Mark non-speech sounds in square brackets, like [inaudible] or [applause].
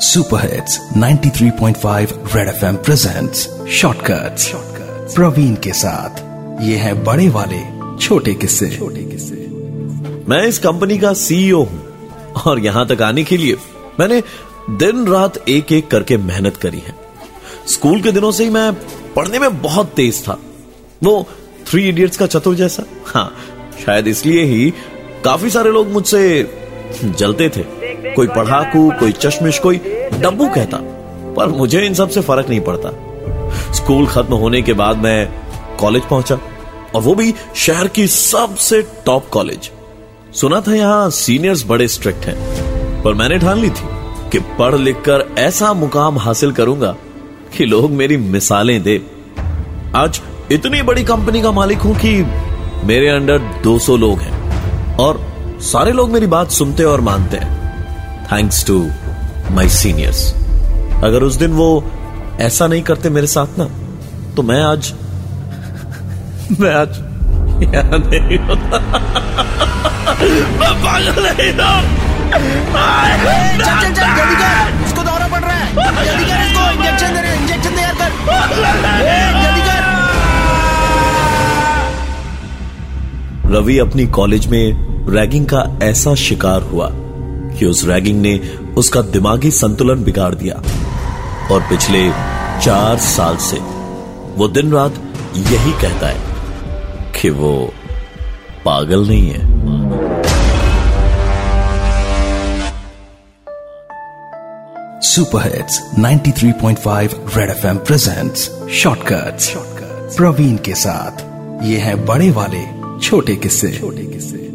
Super hits 93.5 red FM presents shortcuts Praveen के साथ। ये है बड़े वाले, छोटे किस्से। छोटे किस्से। मैं इस कंपनी का सीईओ हूँ और यहाँ तक आने के लिए मैंने दिन रात एक एक करके मेहनत करी है। स्कूल के दिनों से ही मैं पढ़ने में बहुत तेज था। वो थ्री इडियट्स का चतुर जैसा। हाँ शायद इसलिए ही काफ़ी सारे लोग मुझसे जलते थे। कोई पढ़ाकू, कोई चश्मिश, कोई डब्बू कहता, पर मुझे इन सबसे फ़र्क नहीं पड़ता। स्कूल खत्म होने के बाद मैं कॉलेज पहुँचा, और वो भी शहर की सबसे टॉप कॉलेज। सुना था यहाँ सीनियर्स बड़े स्ट्रिक्ट हैं, पर मैंने ठान ली थी कि पढ़ लिख कर ऐसा मुकाम हासिल करूँगा कि लोग मेरी मिसालें दे। आज इतनी बड़ी कंपनी का मालिक हूँ कि मेरे अंडर 200 लोग हैं, और सारे लोग मेरी बात सुनते और मानते हैं। थैंक्स टू माई सीनियर्स अगर उस दिन वो ऐसा नहीं करते मेरे साथ ना तो मैं आज [laughs] मैं आज यहाँ नहीं होता [laughs] मैं पागल नहीं इसको दौरा पड़ रहा है। जल्दी कर इसको। इंजेक्शन दे इंजेक्शन तैयार कर। जल्दी कर। रवि अपनी कॉलेज में रैगिंग का ऐसा शिकार हुआ। कि उस रैगिंग ने उसका दिमागी संतुलन बिगाड़ दिया। और पिछले चार साल से वो दिन रात यही कहता है कि वो पागल नहीं है। Super hits 93.5 red FM presents shortcuts Praveen के साथ ये है बड़े वाले छोटे किस्से। छोटे किस्से।